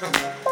Tchau.